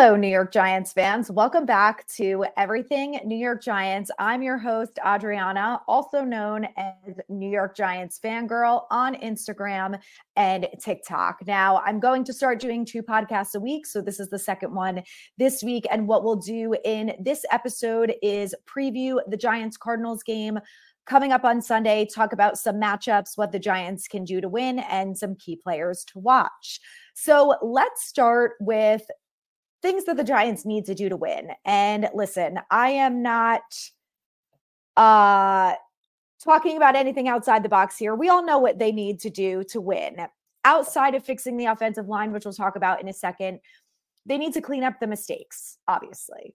Hello, New York Giants fans. Welcome back to Everything New York Giants. I'm your host, Adrianna, also known as New York Giants Fangirl on Instagram and TikTok. Now, I'm going to start doing two podcasts a week. So, this is the second one this week. And what we'll do in this episode is preview the Giants Cardinals game coming up on Sunday, talk about some matchups, what the Giants can do to win, and some key players to watch. So let's start with things that the Giants need to do to win. And listen, I am not uh talking about anything outside the box here. We all know what they need to do to win. Outside of fixing the offensive line, which we'll talk about in a second, they need to clean up the mistakes, obviously.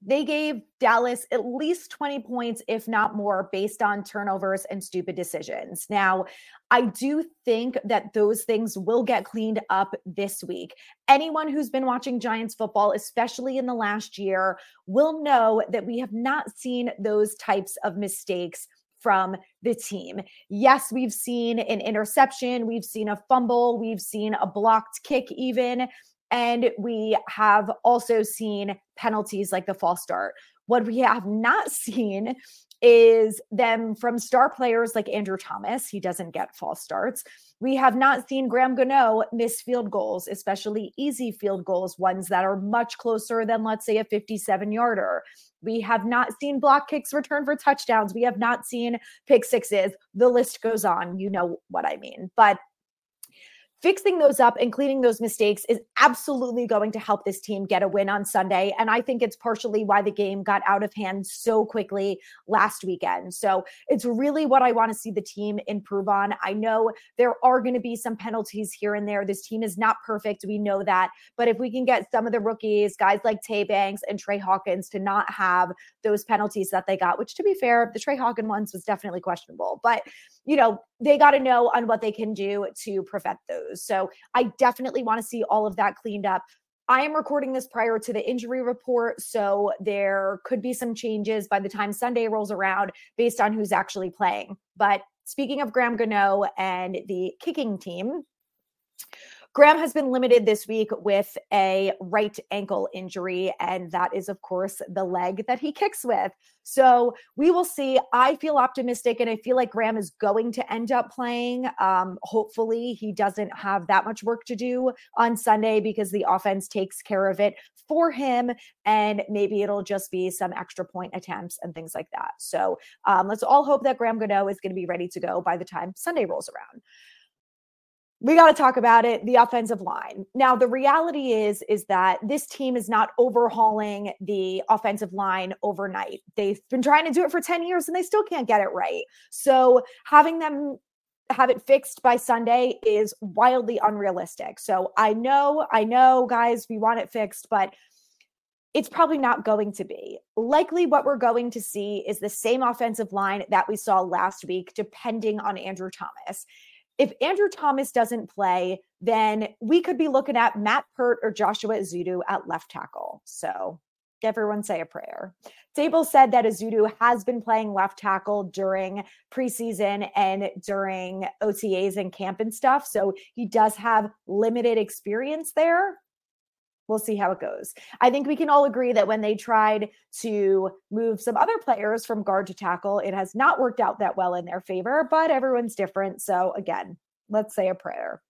They gave Dallas at least 20 points, if not more, based on turnovers and stupid decisions. Now, I do think that those things will get cleaned up this week. Anyone who's been watching Giants football, especially in the last year, will know that we have not seen those types of mistakes from the team. Yes, we've seen an interception, we've seen a fumble, we've seen a blocked kick, even. And we have also seen penalties like the false start. What we have not seen is them from star players like Andrew Thomas. He doesn't get false starts. We have not seen Graham Gano miss field goals, especially easy field goals, ones that are much closer than, let's say, a 57 yarder. We have not seen block kicks return for touchdowns. We have not seen pick sixes. The list goes on. You know what I mean. But fixing those up and cleaning those mistakes is absolutely going to help this team get a win on Sunday. And I think it's partially why the game got out of hand so quickly last weekend. So it's really what I want to see the team improve on. I know there are going to be some penalties here and there. This team is not perfect. We know that. But if we can get some of the rookies, guys like Tay Banks and Tre Hawkins, to not have those penalties that they got, which to be fair, the Tre Hawkins ones was definitely questionable. But, you know, they got to know on what they can do to prevent those. So I definitely want to see all of that cleaned up. I am recording this prior to the injury report, so there could be some changes by the time Sunday rolls around based on who's actually playing. But speaking of Graham Gano and the kicking team, Graham has been limited this week with a right ankle injury, and that is, of course, the leg that he kicks with. So we will see. I feel optimistic, and I feel like Graham is going to end up playing. Um, hopefully, he doesn't have that much work to do on Sunday because the offense takes care of it for him, and maybe it'll just be some extra point attempts and things like that. So um, let's all hope that Graham Gano is going to be ready to go by the time Sunday rolls around we got to talk about it the offensive line. Now the reality is is that this team is not overhauling the offensive line overnight. They've been trying to do it for 10 years and they still can't get it right. So having them have it fixed by sunday is wildly unrealistic. So i know i know guys we want it fixed but it's probably not going to be. Likely, what we're going to see is the same offensive line that we saw last week, depending on Andrew Thomas if Andrew Thomas doesn't play, then we could be looking at Matt Peart or Joshua Ezeudu at left tackle. So everyone say a prayer. Daboll said that Ezeudu has been playing left tackle during preseason and during OTAs and camp and stuff. So he does have limited experience there we'll see how it goes. I think we can all agree that when they tried to move some other players from guard to tackle, it has not worked out that well in their favor, but everyone's different. So again, let's say a prayer.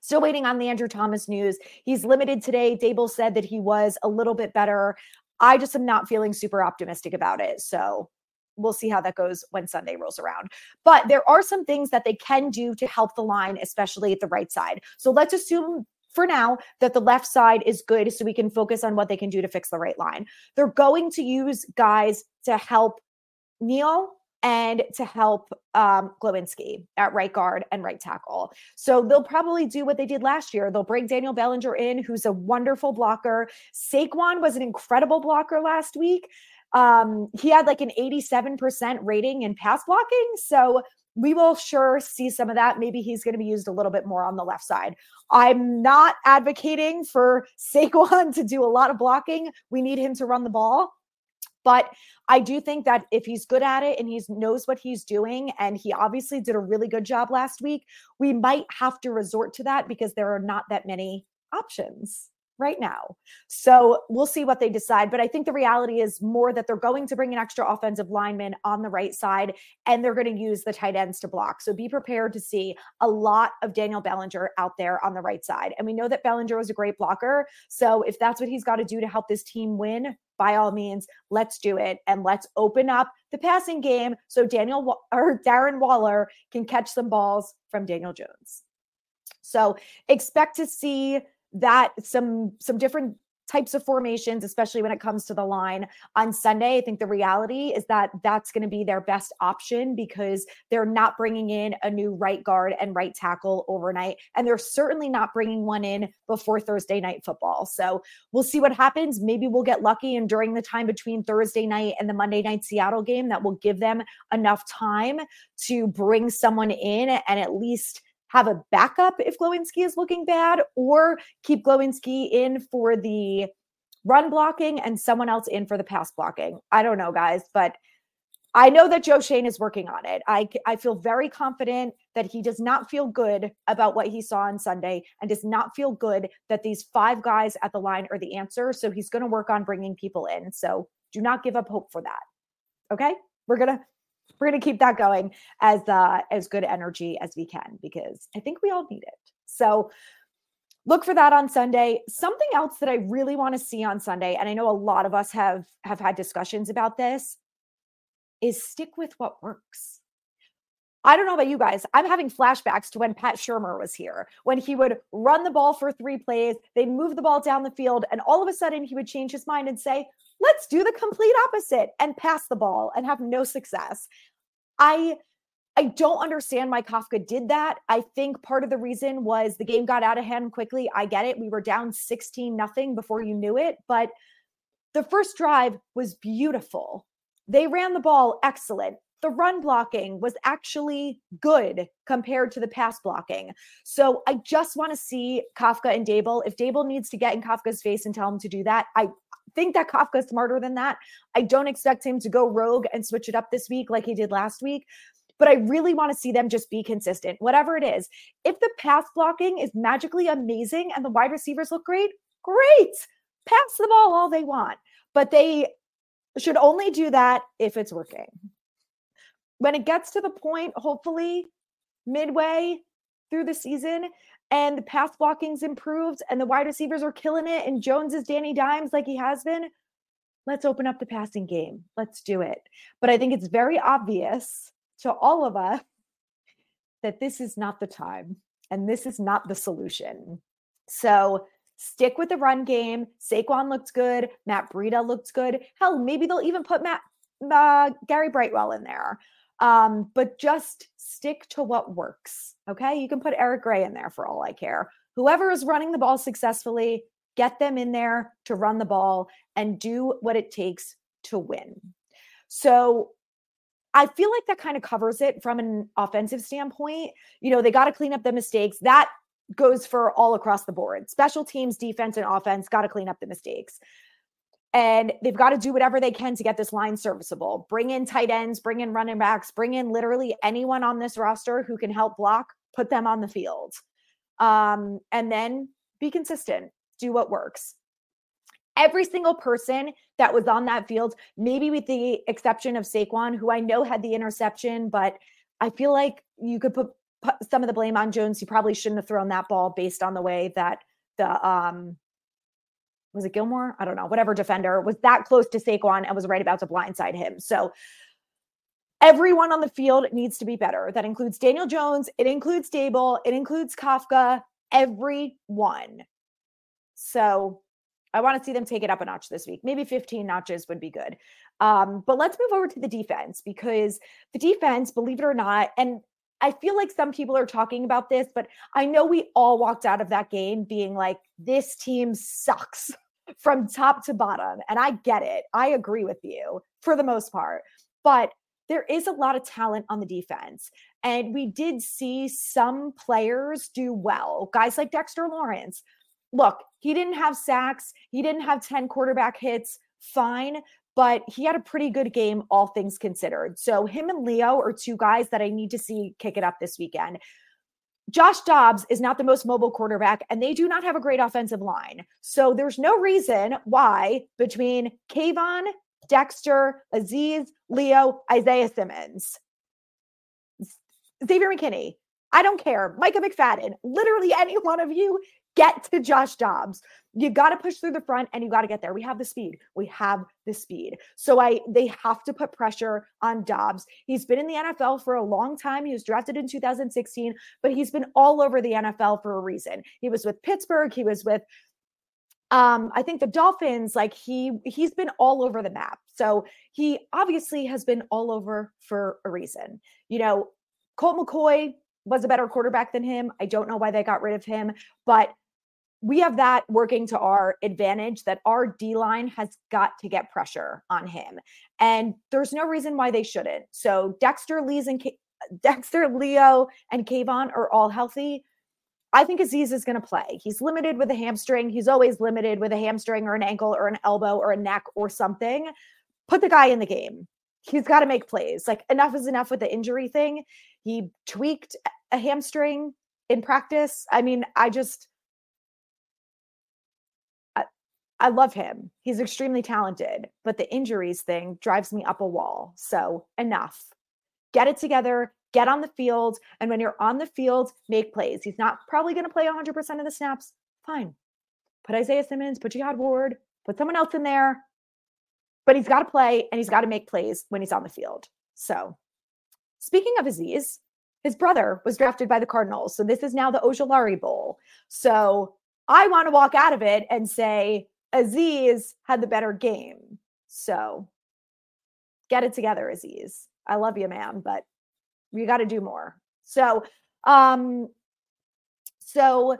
Still waiting on the Andrew Thomas news. He's limited today. Daboll said that he was a little bit better. I just am not feeling super optimistic about it. So we'll see how that goes when Sunday rolls around. But there are some things that they can do to help the line, especially at the right side. So let's assume for now that the left side is good so we can focus on what they can do to fix the right line. They're going to use guys to help Neal and to help um, Glowinski at right guard and right tackle. So they'll probably do what they did last year. They'll bring Daniel Bellinger in, who's a wonderful blocker. Saquon was an incredible blocker last week. Um, he had like an 87% rating in pass blocking. So we will sure see some of that. Maybe he's going to be used a little bit more on the left side. I'm not advocating for Saquon to do a lot of blocking. We need him to run the ball. But I do think that if he's good at it and he knows what he's doing, and he obviously did a really good job last week, we might have to resort to that because there are not that many options right now. So we'll see what they decide. But I think the reality is more that they're going to bring an extra offensive lineman on the right side and they're going to use the tight ends to block. So be prepared to see a lot of Daniel Bellinger out there on the right side. And we know that Bellinger was a great blocker. So if that's what he's got to do to help this team win, by all means, let's do it and let's open up the passing game so Daniel or Darren Waller can catch some balls from Daniel Jones. So expect to see that some some different types of formations, especially when it comes to the line on Sunday. I think the reality is that that's going to be their best option because they're not bringing in a new right guard and right tackle overnight. And they're certainly not bringing one in before Thursday night football. So we'll see what happens. Maybe we'll get lucky. And during the time between Thursday night and the Monday night Seattle game, that will give them enough time to bring someone in and at least have a backup if Glowinski is looking bad, or keep Glowinski in for the run blocking and someone else in for the pass blocking. I don't know, guys, but I know that Joe Schoen is working on it. I, I feel very confident that he does not feel good about what he saw on Sunday and does not feel good that these five guys at the line are the answer. So he's going to work on bringing people in. So do not give up hope for that. Okay. We're going to we're going to keep that going as uh, as good energy as we can because I think we all need it. So look for that on Sunday. Something else that I really want to see on Sunday, and I know a lot of us have have had discussions about this, is stick with what works. I don't know about you guys. I'm having flashbacks to when Pat Shurmur was here, when he would run the ball for three plays, they'd move the ball down the field, and all of a sudden he would change his mind and say, let's do the complete opposite and pass the ball and have no success. I I don't understand why Kafka did that. I think part of the reason was the game got out of hand quickly. I get it. We were down 16 nothing before you knew it, but the first drive was beautiful. They ran the ball excellent. The run blocking was actually good compared to the pass blocking. So I just want to see Kafka and Daboll. If Daboll needs to get in Kafka's face and tell him to do that, I think that Kafka's smarter than that. I don't expect him to go rogue and switch it up this week like he did last week. But I really want to see them just be consistent, whatever it is. If the pass blocking is magically amazing and the wide receivers look great, great. Pass the ball all they want. But they should only do that if it's working. When it gets to the point, hopefully, midway through the season, and the pass blocking's improved and the wide receivers are killing it and Jones is Danny Dimes like he has been, let's open up the passing game. Let's do it. But I think it's very obvious to all of us that this is not the time and this is not the solution. So stick with the run game. Saquon looks good. Matt Breida looks good. Hell, maybe they'll even put Matt uh, Gary Brightwell in there. Um, but just stick to what works. Okay. You can put Eric Gray in there for all I care. Whoever is running the ball successfully, get them in there to run the ball and do what it takes to win. So I feel like that kind of covers it from an offensive standpoint. You know, they got to clean up the mistakes. That goes for all across the board. Special teams, defense, and offense got to clean up the mistakes and they've got to do whatever they can to get this line serviceable. Bring in tight ends, bring in running backs, bring in literally anyone on this roster who can help block, put them on the field. Um, and then be consistent, do what works. Every single person that was on that field, maybe with the exception of Saquon, who I know had the interception, but I feel like you could put, put some of the blame on Jones. He probably shouldn't have thrown that ball based on the way that the um was it Gilmore? I don't know, whatever defender was that close to Saquon and was right about to blindside him. So everyone on the field needs to be better. That includes Daniel Jones, it includes Daboll, it includes Kafka, everyone. So I want to see them take it up a notch this week. Maybe 15 notches would be good. Um, but let's move over to the defense because the defense, believe it or not, and I feel like some people are talking about this, but I know we all walked out of that game being like, this team sucks from top to bottom. And I get it. I agree with you for the most part. But there is a lot of talent on the defense. And we did see some players do well. Guys like Dexter Lawrence. Look, he didn't have sacks, he didn't have 10 quarterback hits. Fine but he had a pretty good game, all things considered. So him and Leo are two guys that I need to see kick it up this weekend. Josh Dobbs is not the most mobile quarterback, and they do not have a great offensive line. So there's no reason why between Kayvon, Dexter, Azeez, Leo, Isaiah Simmons, Xavier McKinney, I don't care, Micah McFadden, literally any one of you get to Josh Dobbs. You got to push through the front and you got to get there. We have the speed. We have the speed. So I they have to put pressure on Dobbs. He's been in the NFL for a long time. He was drafted in 2016, but he's been all over the NFL for a reason. He was with Pittsburgh, he was with um, I think the Dolphins, like he he's been all over the map. So he obviously has been all over for a reason. You know, Colt McCoy was a better quarterback than him. I don't know why they got rid of him, but we have that working to our advantage that our D line has got to get pressure on him. And there's no reason why they shouldn't. So Dexter, Lee's and K- Dexter, Leo, and Kayvon are all healthy. I think Azeez is going to play. He's limited with a hamstring. He's always limited with a hamstring or an ankle or an elbow or a neck or something. Put the guy in the game. He's got to make plays. Like enough is enough with the injury thing. He tweaked a hamstring in practice. I mean, I just I love him. He's extremely talented, but the injuries thing drives me up a wall. So enough. Get it together, get on the field. And when you're on the field, make plays. He's not probably going to play 100% of the snaps. Fine. Put Isaiah Simmons, put Jihad Ward, put someone else in there. But he's got to play and he's got to make plays when he's on the field. So, speaking of Azeez, his brother was drafted by the Cardinals. So, this is now the Ojulari Bowl. So, I want to walk out of it and say, Azeez had the better game. So get it together, Azeez. I love you, man, but you got to do more. So, um, so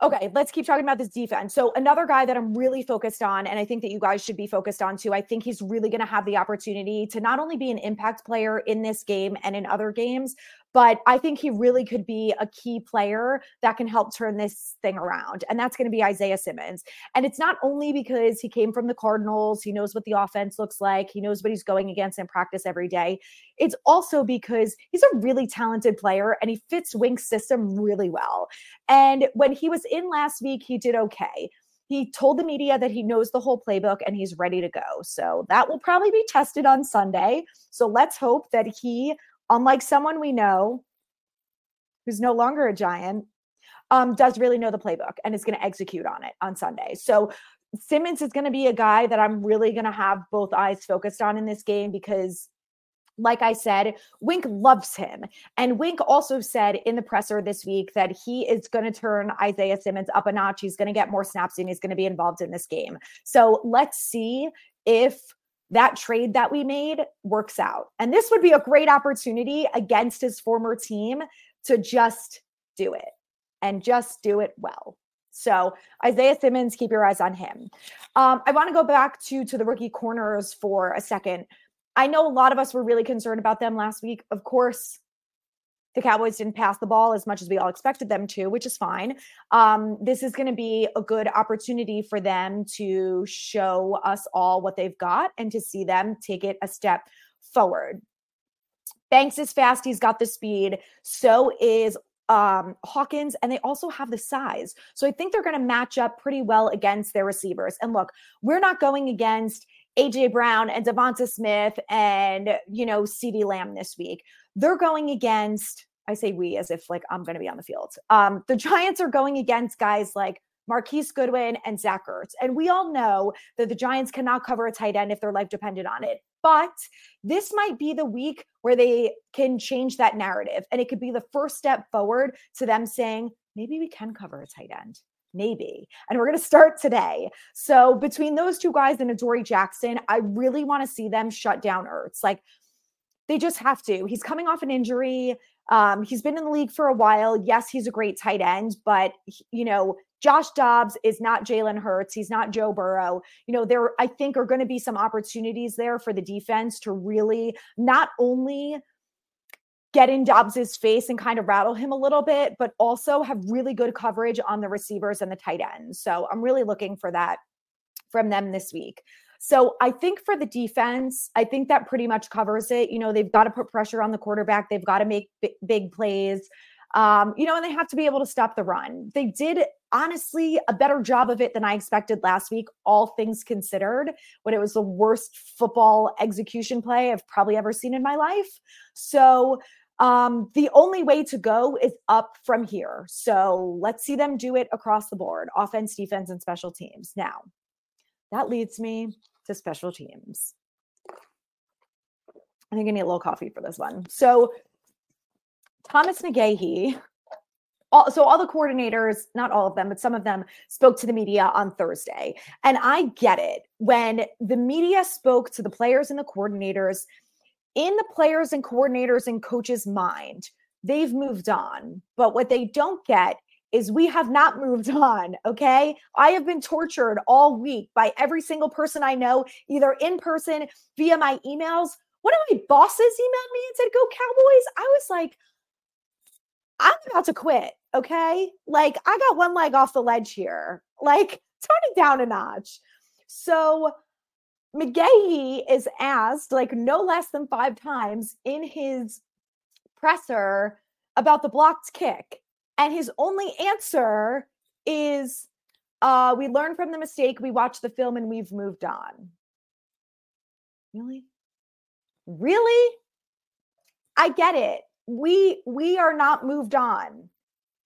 okay, let's keep talking about this defense. So another guy that I'm really focused on, and I think that you guys should be focused on too. I think he's really going to have the opportunity to not only be an impact player in this game and in other games, but I think he really could be a key player that can help turn this thing around. And that's going to be Isaiah Simmons. And it's not only because he came from the Cardinals, he knows what the offense looks like, he knows what he's going against in practice every day. It's also because he's a really talented player and he fits Wink's system really well. And when he was in last week, he did okay he told the media that he knows the whole playbook and he's ready to go. So that will probably be tested on Sunday. So let's hope that he unlike someone we know who's no longer a giant, um, does really know the playbook and is going to execute on it on Sunday. So Simmons is going to be a guy that I'm really going to have both eyes focused on in this game because like I said, Wink loves him. And Wink also said in the presser this week that he is going to turn Isaiah Simmons up a notch. He's going to get more snaps and he's going to be involved in this game. So let's see if that trade that we made works out. And this would be a great opportunity against his former team to just do it and just do it well. So Isaiah Simmons, keep your eyes on him. Um, I want to go back to to the rookie corners for a second. I know a lot of us were really concerned about them last week. Of course, the Cowboys didn't pass the ball as much as we all expected them to, which is fine. Um, this is going to be a good opportunity for them to show us all what they've got and to see them take it a step forward. Banks is fast, he's got the speed. So is um, Hawkins, and they also have the size. So I think they're going to match up pretty well against their receivers. And look, we're not going against AJ Brown and DeVonta Smith and you know CeeDee Lamb this week. They're going against I say we as if like I'm going to be on the field. Um, the Giants are going against guys like Marquise Goodwin and Zach Ertz. And we all know that the Giants cannot cover a tight end if their life depended on it. But this might be the week where they can change that narrative. And it could be the first step forward to them saying, maybe we can cover a tight end. Maybe. And we're going to start today. So between those two guys and Adoree Jackson, I really want to see them shut down Ertz. Like they just have to. He's coming off an injury. Um, he's been in the league for a while. Yes, he's a great tight end, but you know, Josh Dobbs is not Jalen Hurts. He's not Joe Burrow. You know, there I think are going to be some opportunities there for the defense to really not only get in Dobbs's face and kind of rattle him a little bit, but also have really good coverage on the receivers and the tight ends. So I'm really looking for that from them this week. So I think for the defense, I think that pretty much covers it. You know, they've got to put pressure on the quarterback, they've got to make b- big plays. Um, you know, and they have to be able to stop the run. They did honestly a better job of it than I expected last week, all things considered, when it was the worst football execution play I've probably ever seen in my life. So um, the only way to go is up from here. So let's see them do it across the board offense, defense, and special teams. Now, that leads me to special teams. I think I need a little coffee for this one. So, Thomas McGaughey, all, so all the coordinators, not all of them, but some of them spoke to the media on Thursday. And I get it. When the media spoke to the players and the coordinators, in the players and coordinators and coaches' mind, they've moved on. But what they don't get is we have not moved on. Okay. I have been tortured all week by every single person I know, either in person, via my emails. One of my bosses emailed me and said, Go Cowboys. I was like, I'm about to quit. Okay. Like, I got one leg off the ledge here. Like, turn it down a notch. So, McGaughey is asked like no less than five times in his presser about the blocked kick. And his only answer is uh, we learn from the mistake, we watch the film, and we've moved on. Really? Really? I get it. We we are not moved on.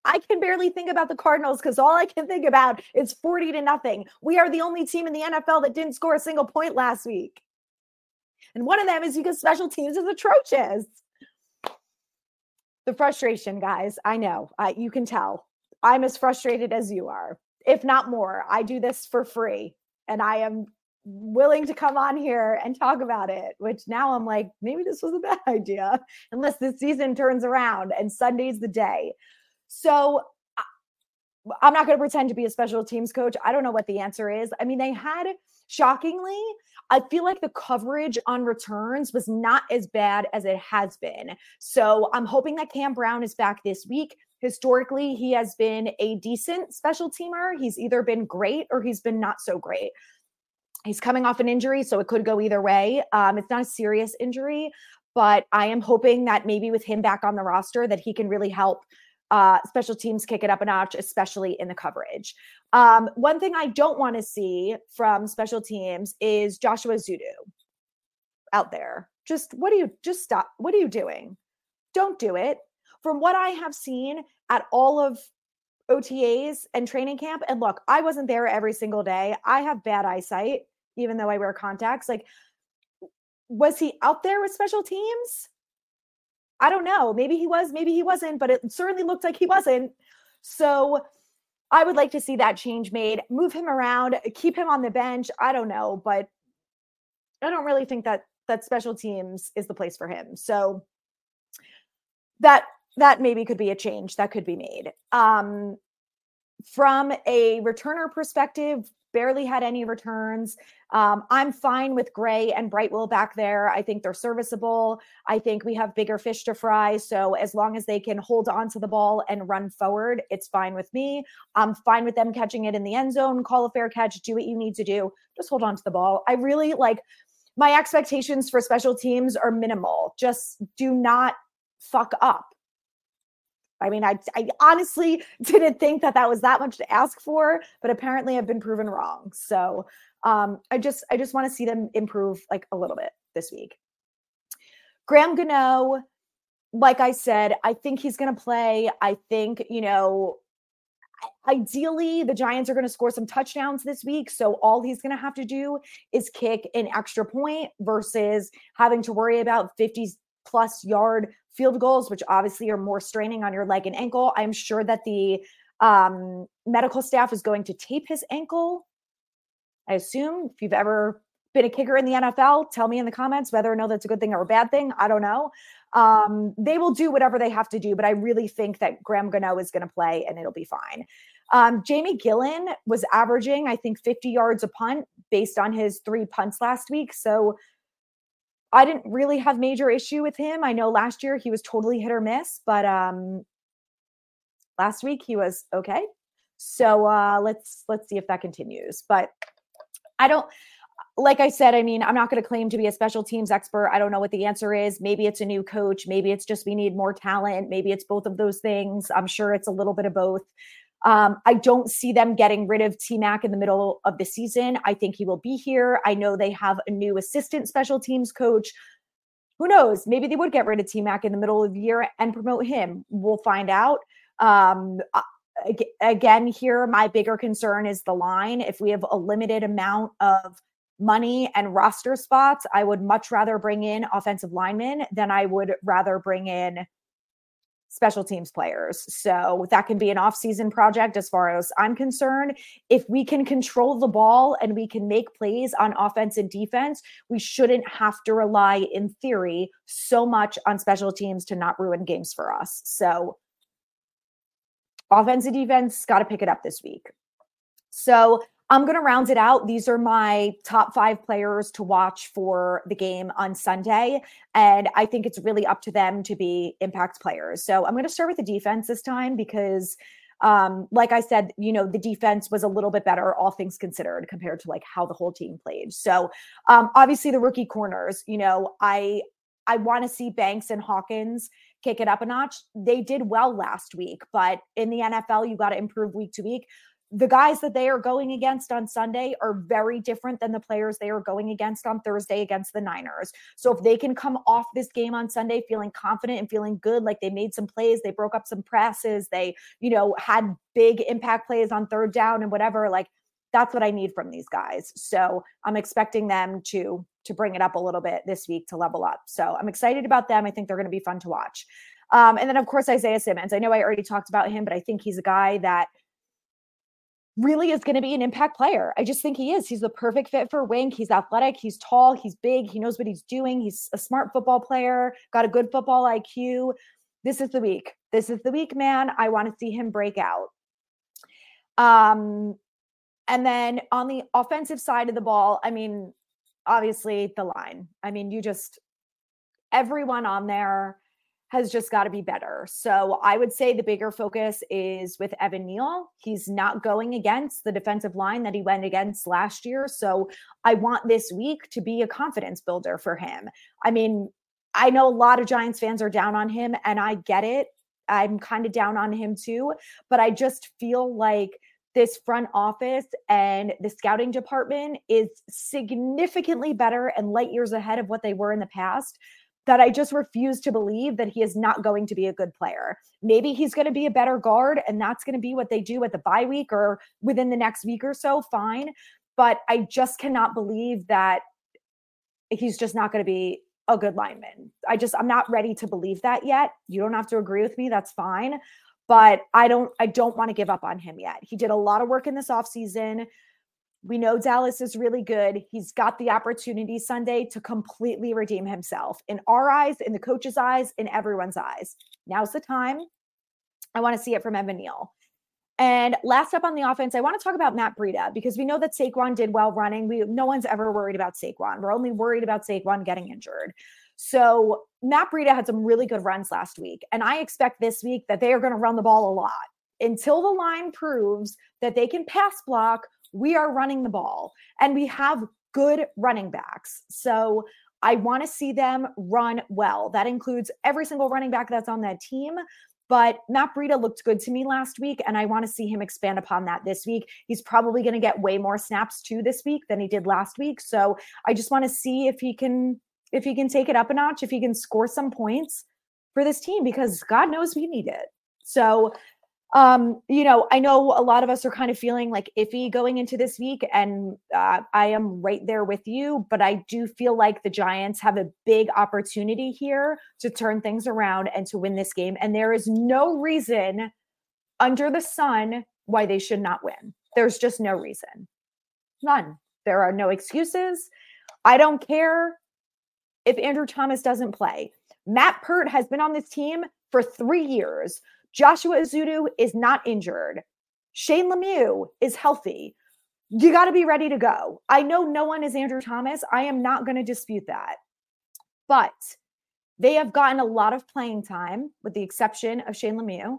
I can barely think about the Cardinals because all I can think about is 40 to nothing. We are the only team in the NFL that didn't score a single point last week. And one of them is because special teams is atrocious. The frustration, guys, I know. You can tell. I'm as frustrated as you are, if not more. I do this for free and I am willing to come on here and talk about it, which now I'm like, maybe this was a bad idea, unless the season turns around and Sunday's the day. So I'm not going to pretend to be a special teams coach. I don't know what the answer is. I mean, they had shockingly, I feel like the coverage on returns was not as bad as it has been. So I'm hoping that Cam Brown is back this week. Historically, he has been a decent special teamer. He's either been great or he's been not so great. He's coming off an injury, so it could go either way. Um, it's not a serious injury, but I am hoping that maybe with him back on the roster, that he can really help uh, special teams kick it up a notch, especially in the coverage. Um, one thing I don't want to see from special teams is Joshua Ezeudu out there. Just what are you just stop? What are you doing? Don't do it. From what I have seen at all of OTAs and training camp, and look, I wasn't there every single day. I have bad eyesight, even though I wear contacts. Like, was he out there with special teams? I don't know. Maybe he was, maybe he wasn't, but it certainly looked like he wasn't. So I would like to see that change made. Move him around, keep him on the bench. I don't know, but I don't really think that that special teams is the place for him. So that that maybe could be a change that could be made. Um, from a returner perspective, barely had any returns. Um, I'm fine with Gray and Brightwell back there. I think they're serviceable. I think we have bigger fish to fry. So as long as they can hold on to the ball and run forward, it's fine with me. I'm fine with them catching it in the end zone, call a fair catch, do what you need to do. Just hold on to the ball. I really like my expectations for special teams are minimal. Just do not fuck up. I mean, I, I honestly didn't think that that was that much to ask for, but apparently I've been proven wrong. So um, I just I just want to see them improve like a little bit this week. Graham Gano, like I said, I think he's going to play. I think you know, ideally the Giants are going to score some touchdowns this week. So all he's going to have to do is kick an extra point versus having to worry about 50 plus yard field goals, which obviously are more straining on your leg and ankle. I'm sure that the um, medical staff is going to tape his ankle. I assume if you've ever been a kicker in the NFL, tell me in the comments whether or no that's a good thing or a bad thing. I don't know. Um, they will do whatever they have to do, but I really think that Graham Gano is going to play and it'll be fine. Um, Jamie Gillan was averaging, I think, 50 yards a punt based on his three punts last week. So I didn't really have major issue with him. I know last year he was totally hit or miss, but um last week he was okay. So uh let's let's see if that continues. But I don't like I said, I mean, I'm not going to claim to be a special teams expert. I don't know what the answer is. Maybe it's a new coach. Maybe it's just we need more talent. Maybe it's both of those things. I'm sure it's a little bit of both. Um, I don't see them getting rid of T Mac in the middle of the season. I think he will be here. I know they have a new assistant special teams coach. Who knows? Maybe they would get rid of T Mac in the middle of the year and promote him. We'll find out. Um, again, here, my bigger concern is the line. If we have a limited amount of money and roster spots, I would much rather bring in offensive linemen than I would rather bring in special teams players. So that can be an off-season project as far as I'm concerned. If we can control the ball and we can make plays on offense and defense, we shouldn't have to rely in theory so much on special teams to not ruin games for us. So offense and defense got to pick it up this week. So I'm going to round it out. These are my top five players to watch for the game on Sunday. And I think it's really up to them to be impact players. So I'm going to start with the defense this time because, um, like I said, you know, the defense was a little bit better, all things considered, compared to like how the whole team played. So um, obviously the rookie corners, you know, I I want to see Banks and Hawkins kick it up a notch. They did well last week, but in the NFL, you got to improve week to week the guys that they are going against on Sunday are very different than the players they are going against on Thursday against the Niners. So if they can come off this game on Sunday feeling confident and feeling good, like they made some plays, they broke up some presses, they, you know, had big impact plays on third down and whatever, like that's what I need from these guys. So I'm expecting them to to bring it up a little bit this week to level up. So I'm excited about them. I think they're going to be fun to watch. Um, and then of course Isaiah Simmons. I know I already talked about him, but I think he's a guy that really is going to be an impact player. I just think he is. He's the perfect fit for Wink. He's athletic, he's tall, he's big, he knows what he's doing. He's a smart football player, got a good football IQ. This is the week. This is the week, man. I want to see him break out. Um and then on the offensive side of the ball, I mean, obviously the line. I mean, you just everyone on there has just got to be better. So I would say the bigger focus is with Evan Neal. He's not going against the defensive line that he went against last year. So I want this week to be a confidence builder for him. I mean, I know a lot of Giants fans are down on him, and I get it. I'm kind of down on him too, but I just feel like this front office and the scouting department is significantly better and light years ahead of what they were in the past that I just refuse to believe that he is not going to be a good player. Maybe he's going to be a better guard, and that's going to be what they do at the bye week or within the next week or so. Fine. But I just cannot believe that he's just not going to be a good lineman. I just, I'm not ready to believe that yet. You don't have to agree with me. That's fine. But I don't, I don't want to give up on him yet. He did a lot of work in this offseason. We know Dallas is really good. He's got the opportunity Sunday to completely redeem himself in our eyes, in the coach's eyes, in everyone's eyes. Now's the time. I want to see it from Evan Neal. And last up on the offense, I want to talk about Matt Breida because we know that Saquon did well running. We no one's ever worried about Saquon. We're only worried about Saquon getting injured. So Matt Breida had some really good runs last week, and I expect this week that they are going to run the ball a lot until the line proves that they can pass block we are running the ball and we have good running backs. So I want to see them run well. That includes every single running back that's on that team. But Matt Breida looked good to me last week, and I want to see him expand upon that this week. He's probably going to get way more snaps too this week than he did last week. So I just want to see if he can if he can take it up a notch, if he can score some points for this team, because God knows we need it. So um, you know, I know a lot of us are kind of feeling like iffy going into this week, and uh, I am right there with you. But I do feel like the Giants have a big opportunity here to turn things around and to win this game. And there is no reason under the sun why they should not win. There's just no reason. None. There are no excuses. I don't care if Andrew Thomas doesn't play. Matt Peart has been on this team for three years. Joshua Ezeudu is not injured. Shane Lemieux is healthy. You got to be ready to go. I know no one is Andrew Thomas. I am not going to dispute that. But they have gotten a lot of playing time, with the exception of Shane Lemieux.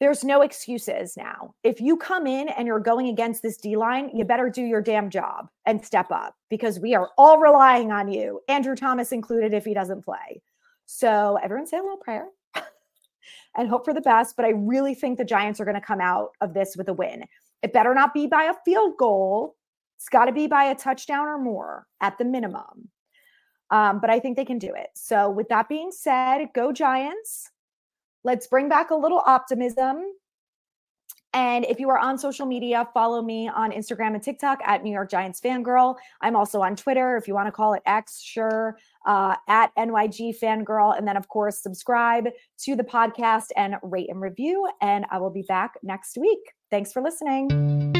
there's no excuses now. If you come in and you're going against this D line, you better do your damn job and step up because we are all relying on you, Andrew Thomas included, if he doesn't play. So everyone say a little prayer and hope for the best. But I really think the Giants are going to come out of this with a win. It better not be by a field goal. It's got to be by a touchdown or more at the minimum. Um, but I think they can do it. So, with that being said, go Giants. Let's bring back a little optimism. And if you are on social media, follow me on Instagram and TikTok at New York Giants Fangirl. I'm also on Twitter, if you want to call it X, sure, uh, at NYG Fangirl. And then, of course, subscribe to the podcast and rate and review. And I will be back next week. Thanks for listening.